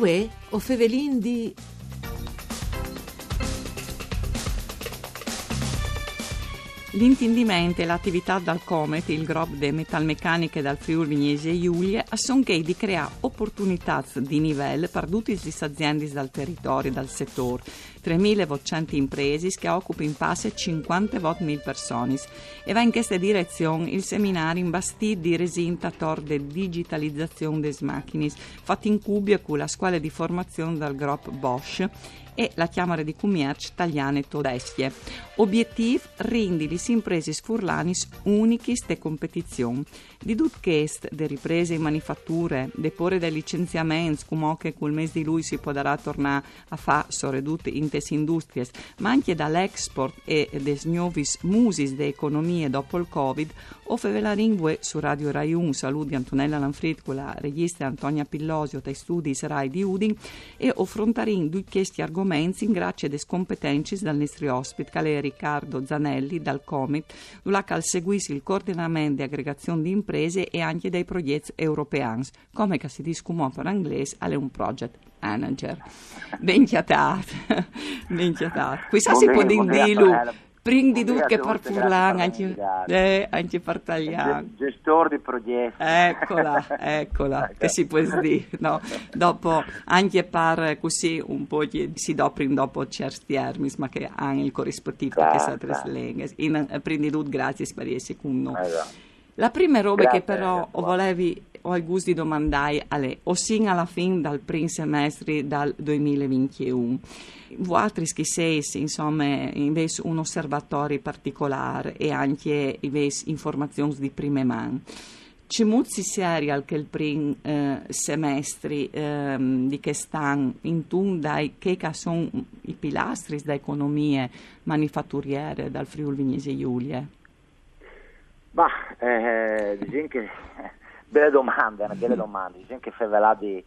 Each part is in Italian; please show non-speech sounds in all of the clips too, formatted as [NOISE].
Uè, o fevelin di L'intendimento e l'attività dal Comet, il gruppo de metalmeccaniche dal Friuli Vignesi e Giulia, sono che di creare opportunità di livello per tutte le aziende dal territorio, dal settore. 3.000 imprese che occupano in passe 50.000 persone. E va in questa direzione il seminario in Bastid di resintator de digitalizzazione des macchine, fatto in Cubia con la scuola di formazione dal gruppo Bosch e la Camera di Commercio Italiane Tedesche. Obiettivo rendi le imprese furlanis uniche ste competizione. Di questo, de riprese in manifatture, deporre dei licenziamenti, come che col mese di lui si potrà tornare a fare soprattutto in tes industrie, ma anche dall'export e des nuovis musis de economie dopo il Covid, o fevela lingue su Radio Rai 1, saluti Antonella Lanfrid con la regista Antonia Pillosio dai studi Rai di Udin e affrontarin due questi argomenti in grazie des competenze dal nostro ospite, che Riccardo Zanelli dal Comit, dove cal seguissi il coordinamento di aggregazione di imprese e anche dei progetti europei, come che si dice per inglese, è un project manager. [LAUGHS] Ben chiatato, [LAUGHS] ben chiatato. Questa si può dire Pring di tutti che per anche, eh, anche per tagliare. Gestore di progetti. Eccola, [LAUGHS] eccola, che si può dire, no? Dopo, anche per così un po' di, si doprin dopo certi termini, ma che hanno il corrispettivo che sa tre lingue. In, prima di tutto, grazie per essere con noi. Esatto. La prima roba grazie, che però volevi ho il gusto di domandare a o sin alla fine dal primo semestre del 2021. Voi che sei, insomma, invece un osservatorio particolare e anche invece informazioni di prime mani. C'è molti serial che il primo eh, semestre eh, di quest'anno in dai che sono i pilastri dell'economia manifatturiere dal Friuli Vignese Giulia? Ma, eh, diciamo che belle domande, una belle domande. Diciamo che fa di,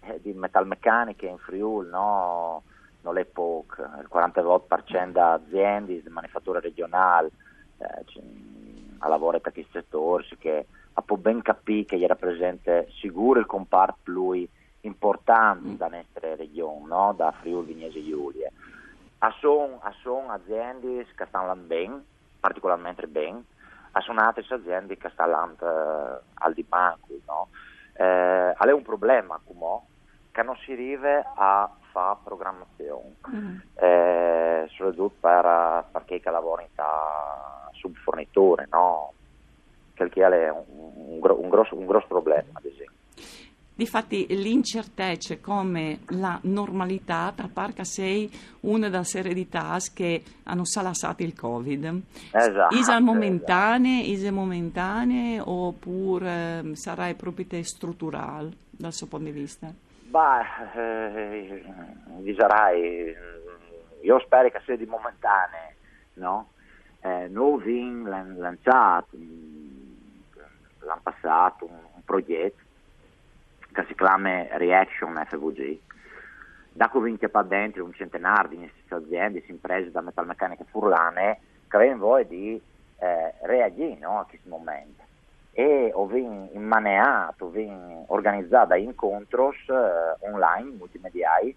eh, di metalmeccaniche in Friuli, no? non è poco, il 48% di aziende di manifattura regionale, eh, a lavoro per questi settori, che ha ben capire che gli rappresenta sicuro il comparto più importante mm. da nostra regione, no? da Friuli Vignese Giulia. Sono son aziende che stanno bene, particolarmente bene, sono altre aziende che stanno eh, al di banco. No? Eh, è un problema come che non si arriva a fare programmazione, mm. eh, soprattutto per, per chi lavora in subfornitore, no? che è un, un, un, grosso, un grosso problema, ad esempio. Difatti l'incertezza come la normalità tra parca sei una delle serie di task che hanno salassato il Covid. Esatto. Is momentanee, esatto. momentanee oppure eh, sarà proprio strutturale dal suo punto di vista? Beh, eh, dicerai, io spero che sia di momentanee, no? Eh, noi l'hanno lanciato l'anno passato un, un progetto che si chiama Reaction FVG. Da cui vince qua dentro un centenario di aziende, imprese da metalmeccanica furlane che avevano voglia di eh, reagire no, a questo momento. E ho immaneato, ho organizzato incontri eh, online, multimediali,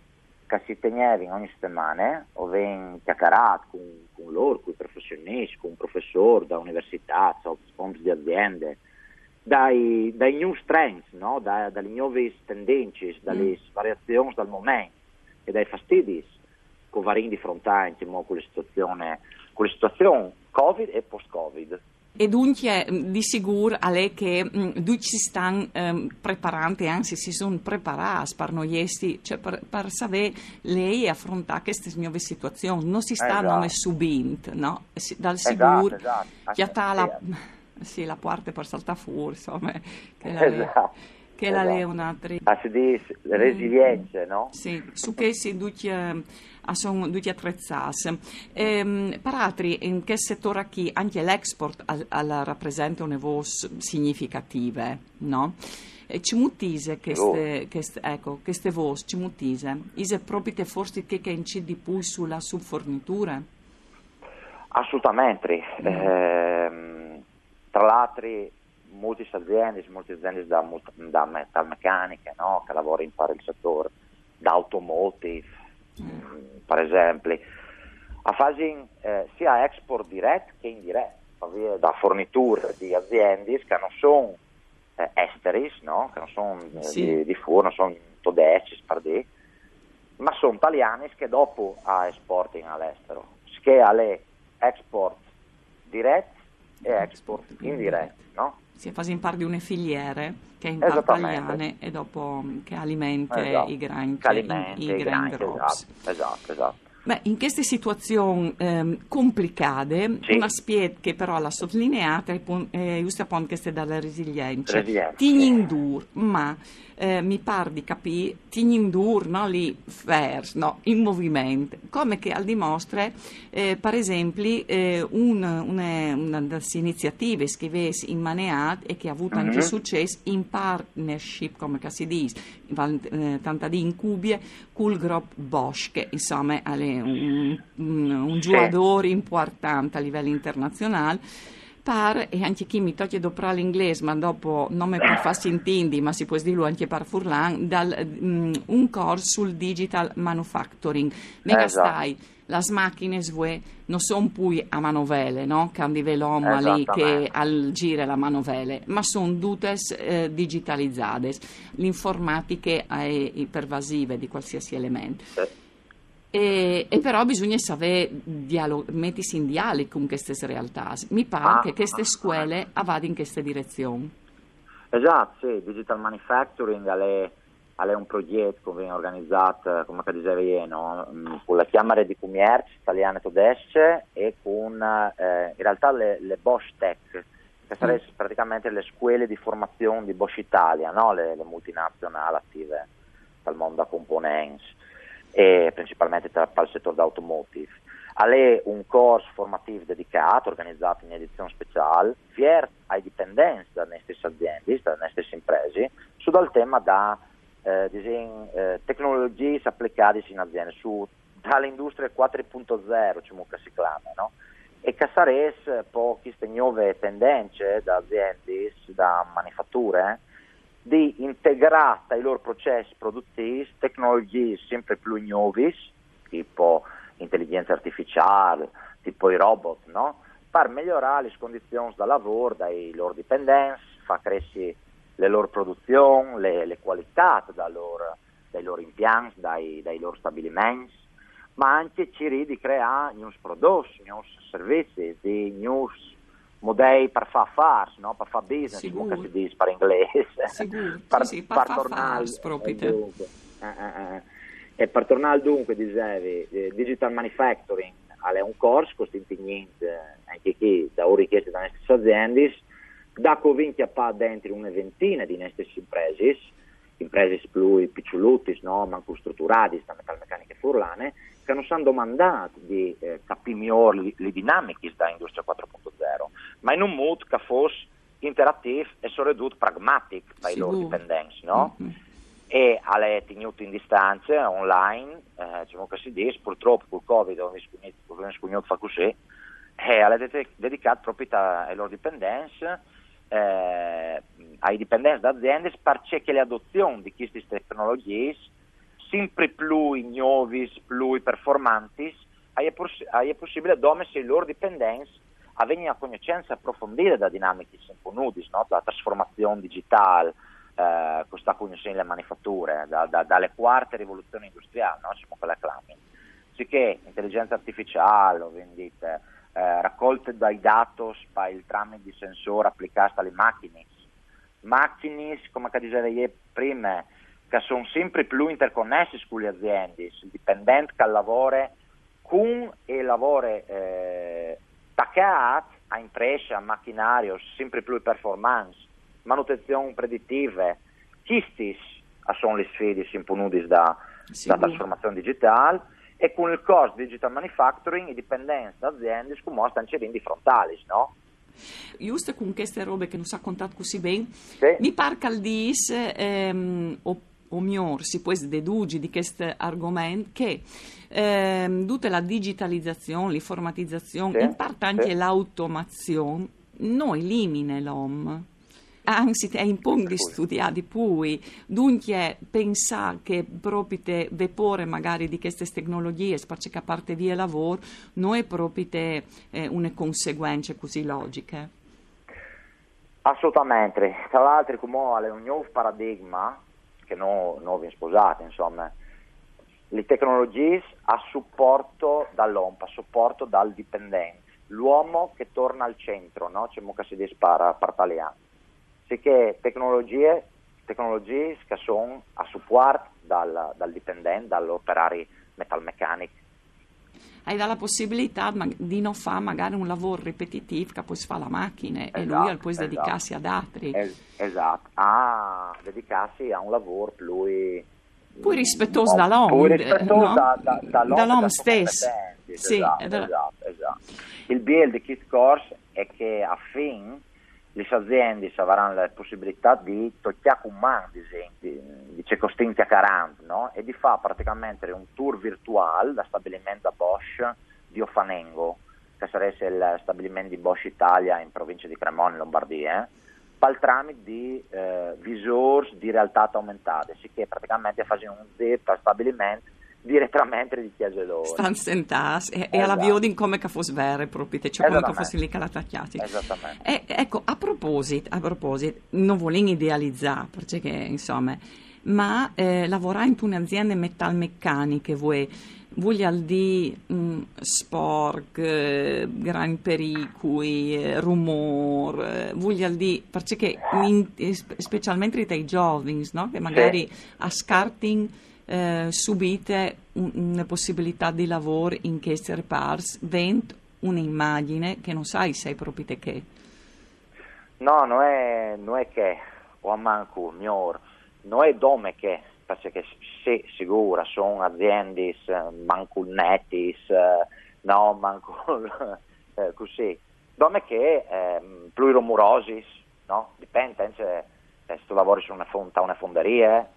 che si tenevano ogni settimana, ho chiacchierato con, con loro, con i professionisti, con un professore da università, sponsor di aziende, dai, dai new trends, no? da, dalle nuove tendenze, dalle mm. variazioni dal momento e dai fastidi che varin di fronte con con la situazione Covid e post-Covid. E dunque di sicuro a lei che mh, mm, si stanno um, preparando, anzi si sono preparati per noi, cioè per, per sapere lei affrontare queste nuove situazioni, non si stanno esatto. subendo, no? Dal sicuro esatto, esatto. che ha la sì, la parte per saltare fuori, insomma, che la, esatto. che la esatto. un'altra... Ah, si dice resilienza, no? Sì, su che si duce sono tutti attrezzati. Ehm, per altri, in che settore qui anche l'export rappresenta una voce significativa, no? E ci mutise queste, queste, ecco, queste voci, ci mutise. Ise proprio forse che incide di più sulla subfornitura? Assolutamente. Mm. Eh, tra l'altro molte aziende, molte aziende da, da metalmeccanica no? che lavorano in pari il settore d'automotive, mm. per esempio, a fare eh, sia export diretto che indiretto, da forniture di aziende che non sono eh, esteris, no? che non sono eh, sì. di, di fuori, non sono tedeschi, spardì, ma sono italiani che dopo a esporting all'estero, che alle export diretti e export indiretti. No? Si fa in parte di une filiere che in italiane e dopo che alimenta esatto. i alimenta i, i, i grain esatto, esatto, esatto. Beh, in queste situazioni ehm, complicate, sì. un aspetto che però la sottolineata è eh, giusto appunto queste dalla resilienza. Resilienza. Tignindur, ma eh, mi pare di capire, tignindur, no, lì, fers, no, in movimento, come che al dimostra, eh, per esempio, eh, un, una, una delle iniziative che avesse in Maneat e che ha avuto mm-hmm. anche successo in partnership, come si dice, eh, tanta di incubie, col gruppo Bosch, che insomma è un, un, un giocatore importante a livello internazionale par, e anche chi mi tocca dopo l'inglese, ma dopo non mi per [COUGHS] farsi intindi, ma si può dirlo anche per furlan, dal, um, un corso sul digital manufacturing. Mega esatto. stai, le macchine svue non sono più a manovele, no? Che l'uomo lì che al gire la manovele, ma sono tutte eh, digitalizzate, l'informatica è pervasiva di qualsiasi elemento. Eh. E, e, però bisogna sapere dialog- mettersi in dialogo con queste realtà. Mi pare ah, che queste scuole vadano in questa direzione. Esatto, sì, Digital Manufacturing è, è un progetto che viene organizzato, come dicevo io, no? Mm, con la Camera di Commercio italiana e tedesche e con eh, in realtà le, le Bosch Tech, che sarebbero mm. praticamente le scuole di formazione di Bosch Italia, no? le, le multinazionali attive dal mondo a components e principalmente per il settore d'automotive. È un corso formativo dedicato, organizzato in edizione speciale, fier ai dipendenti da queste aziende, da queste imprese, su dal tema da eh, disegno, eh, tecnologie applicate in aziende, su dall'industria 4.0, diciamo che si chiama, no? e poi queste nuove tendenze da aziende, da manifatture, di integrare ai loro processi produttivi tecnologie sempre più nuove, tipo intelligenza artificiale, tipo i robot, no? per migliorare le condizioni da lavoro dai loro dipendenti, far crescere le loro produzioni, le, le qualità loro, dai loro impianti, dai, dai, loro stabilimenti, ma anche cercare di creare nuovi prodotti, nuovi servizi, nuovi modelli per far fare, no? per fare business, come si dice per inglese. Sicuro, [LAUGHS] per, sì, sì, per, per tornare. Dunque, eh, eh, eh. E per tornare dunque, dicevi, eh, digital manufacturing è un corso costituito anche qui da ora richieste da queste aziende, da convinti a pa dentro una ventina di queste imprese, imprese più piccolutis, no? manco strutturate, da metalmeccaniche furlane, che non sanno domandare di eh, capire meglio le, dinamiche da Industria 4.0, ma in un mood che fosse interattivo e soprattutto pragmatico per i loro dipendenti, no? Mm-hmm. E alle tenuto in distanza, online, eh, diciamo che si dice, purtroppo col Covid non è scugnato fa così, e alle dedicato proprio ai loro dipendenti, eh, ai dipendenti d'aziende, perché le adozioni di queste tecnologie sempre più nuovi, più performanti, è, poss- è possibile dove se i loro dipendenti avvengono a conoscenza approfondita da dinamiche simponudis, no? la trasformazione digitale, eh, questa conoscenza delle manifatture, da, da, dalle quarte rivoluzioni industriali, no? siamo quella clami. Sicché intelligenza artificiale, vendite, eh, raccolte dai dati per il tramite di sensori applicati alle macchine, macchine, come dicevo prima, che sono sempre più interconnessi con le aziende, il dipendente che lavora con e lavora eh, attaccato a imprese, a macchinario sempre più performance, manutenzione predittive, questi sono le sfide imponute da, sì. da trasformazione digitale e con il corso digital manufacturing i dipendenti da aziende come stanno cercando frontali, no? Giusto con queste robe che non sa contato così bene, sì. mi pare che al dis, ehm, o miglior si può dedurre di questo argomento che ehm, tutta la digitalizzazione, l'informatizzazione, sì, in parte anche sì. l'automazione, non elimina l'uomo, anzi è in punto di studiare di poi, dunque pensare che proprio vepore magari di queste tecnologie, perché a parte via lavoro, non è proprio eh, una conseguenze così logiche. Assolutamente, tra l'altro come è un nuovo paradigma che non, non sposate, insomma, le tecnologie a supporto dall'OMP, a supporto dal dipendente, l'uomo che torna al centro, no? C'è mucca si dispara, partaliano. Sicché tecnologie, tecnologie che sono a supporto dal, dal dipendente, dall'operario metalmeccanico hai la possibilità di non fare magari un lavoro ripetitivo che poi si fa la macchina esatto, e lui esatto, può esatto. dedicarsi ad altri. Es- esatto, a dedicarsi a un lavoro più... Poi rispettoso dall'OM, poi rispettoso no? da, da, dall'OM stesso. Sì, esatto, da... esatto, esatto. Il BL di Kit Course è che a fin le aziende avranno la possibilità di togliere con mano, di, di circostanti a 40, no? e di fare praticamente un tour virtuale da stabilimento Bosch di Ofanengo, che sarebbe il stabilimento di Bosch Italia in provincia di Cremona, in Lombardia, eh? Pal tramite di eh, visori di realtà aumentate, sicché praticamente facendo un zip al stabilimento direttamente di chiese loro. Stan sentas e, esatto. e alla viodin come che fosse vero proprio, cioè come che fosse lì calatacchiati. Esattamente. E, ecco, a proposito, a proposito, non volevo idealizzare, perché insomma, ma eh, lavorare in un'azienda metalmeccaniche voi voglia di mm, sporc, eh, gran pericoli, eh, rumore, eh, voglia di perché in, specialmente dai giovani, no? che magari a scarting eh, subite un, una possibilità di lavoro in questi repars, vent un'immagine che non sai se è proprio te che. No, non è, non è che, o a manco, miglior, non è dome che, perché sì, sicura, sono aziende manculnetti, no, manco [LAUGHS] eh, così, dome che eh, pluriromurosi, no? Dipende, se, se tu lavori su una, fonta, una fonderia,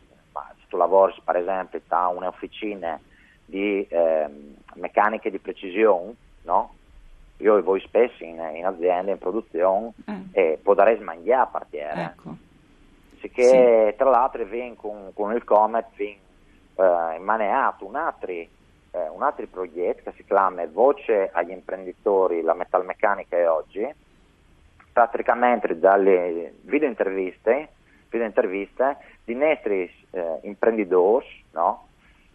tu lavori per esempio da un'officina di eh, meccaniche di precisione, no? Io e voi spesso in, in azienda, in produzione, eh. e può dare smangiare a partire. Ecco. Sicché sì. tra l'altro viene con, con, il Comet viene eh, maneato un altro, eh, un altro progetto che si chiama Voce agli imprenditori, la metalmeccanica e oggi, praticamente dalle video interviste, video interviste di nostri eh, imprenditori no?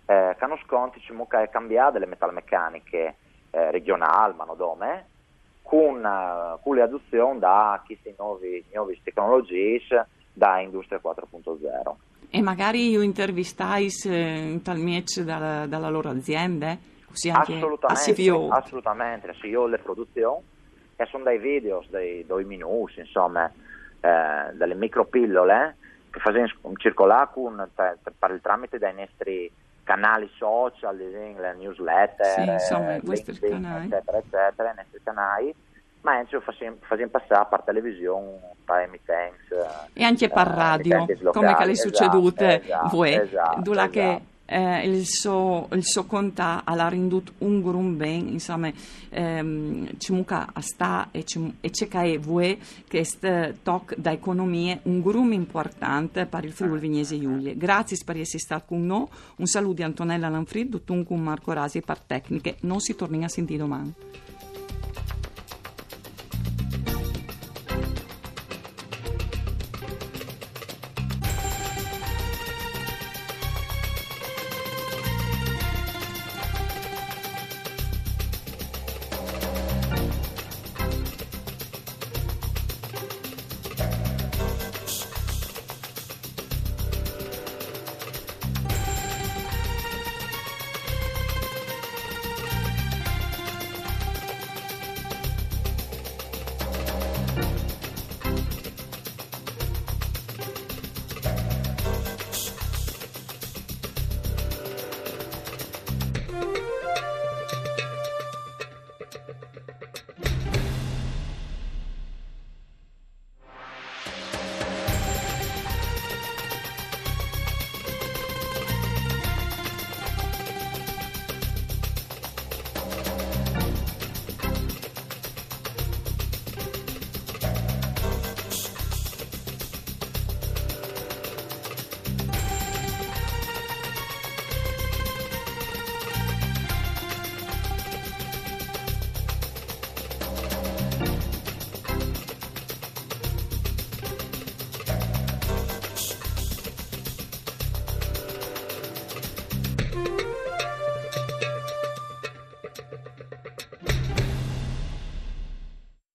eh, che hanno sconti che cambiare le metalmeccaniche eh, regionali, ma non dove, con, uh, con le adozioni da queste nuove, nuove tecnologie da Industria 4.0. E magari io intervistai in tal match dalla, dalla loro azienda? Così anche assolutamente, assolutamente, sì, io le produzioni e sono dei video, dei, dei menus, insomma, eh, delle micropillole che facciamo circolare con, per il tramite dei nostri canali social, le newsletter, sì, insomma, LinkedIn, eccetera, eccetera, i nostri canali, ma facciamo, facciamo passare per televisione, per emittenti. E anche per eh, radio, come che le esatto, succedute esatto, voi, esatto, esatto. che eh, il, suo, il suo conta ha rindotto un gran ben, insomma, ehm, ci muca a sta e, e c'è che voi che è toc da economia un grum importante per il Friuli Vignese Giulia. Grazie per essere stato con noi, un saluto di Antonella Lanfrid, con Marco Rasi per tecniche, non si torna a sentire domani.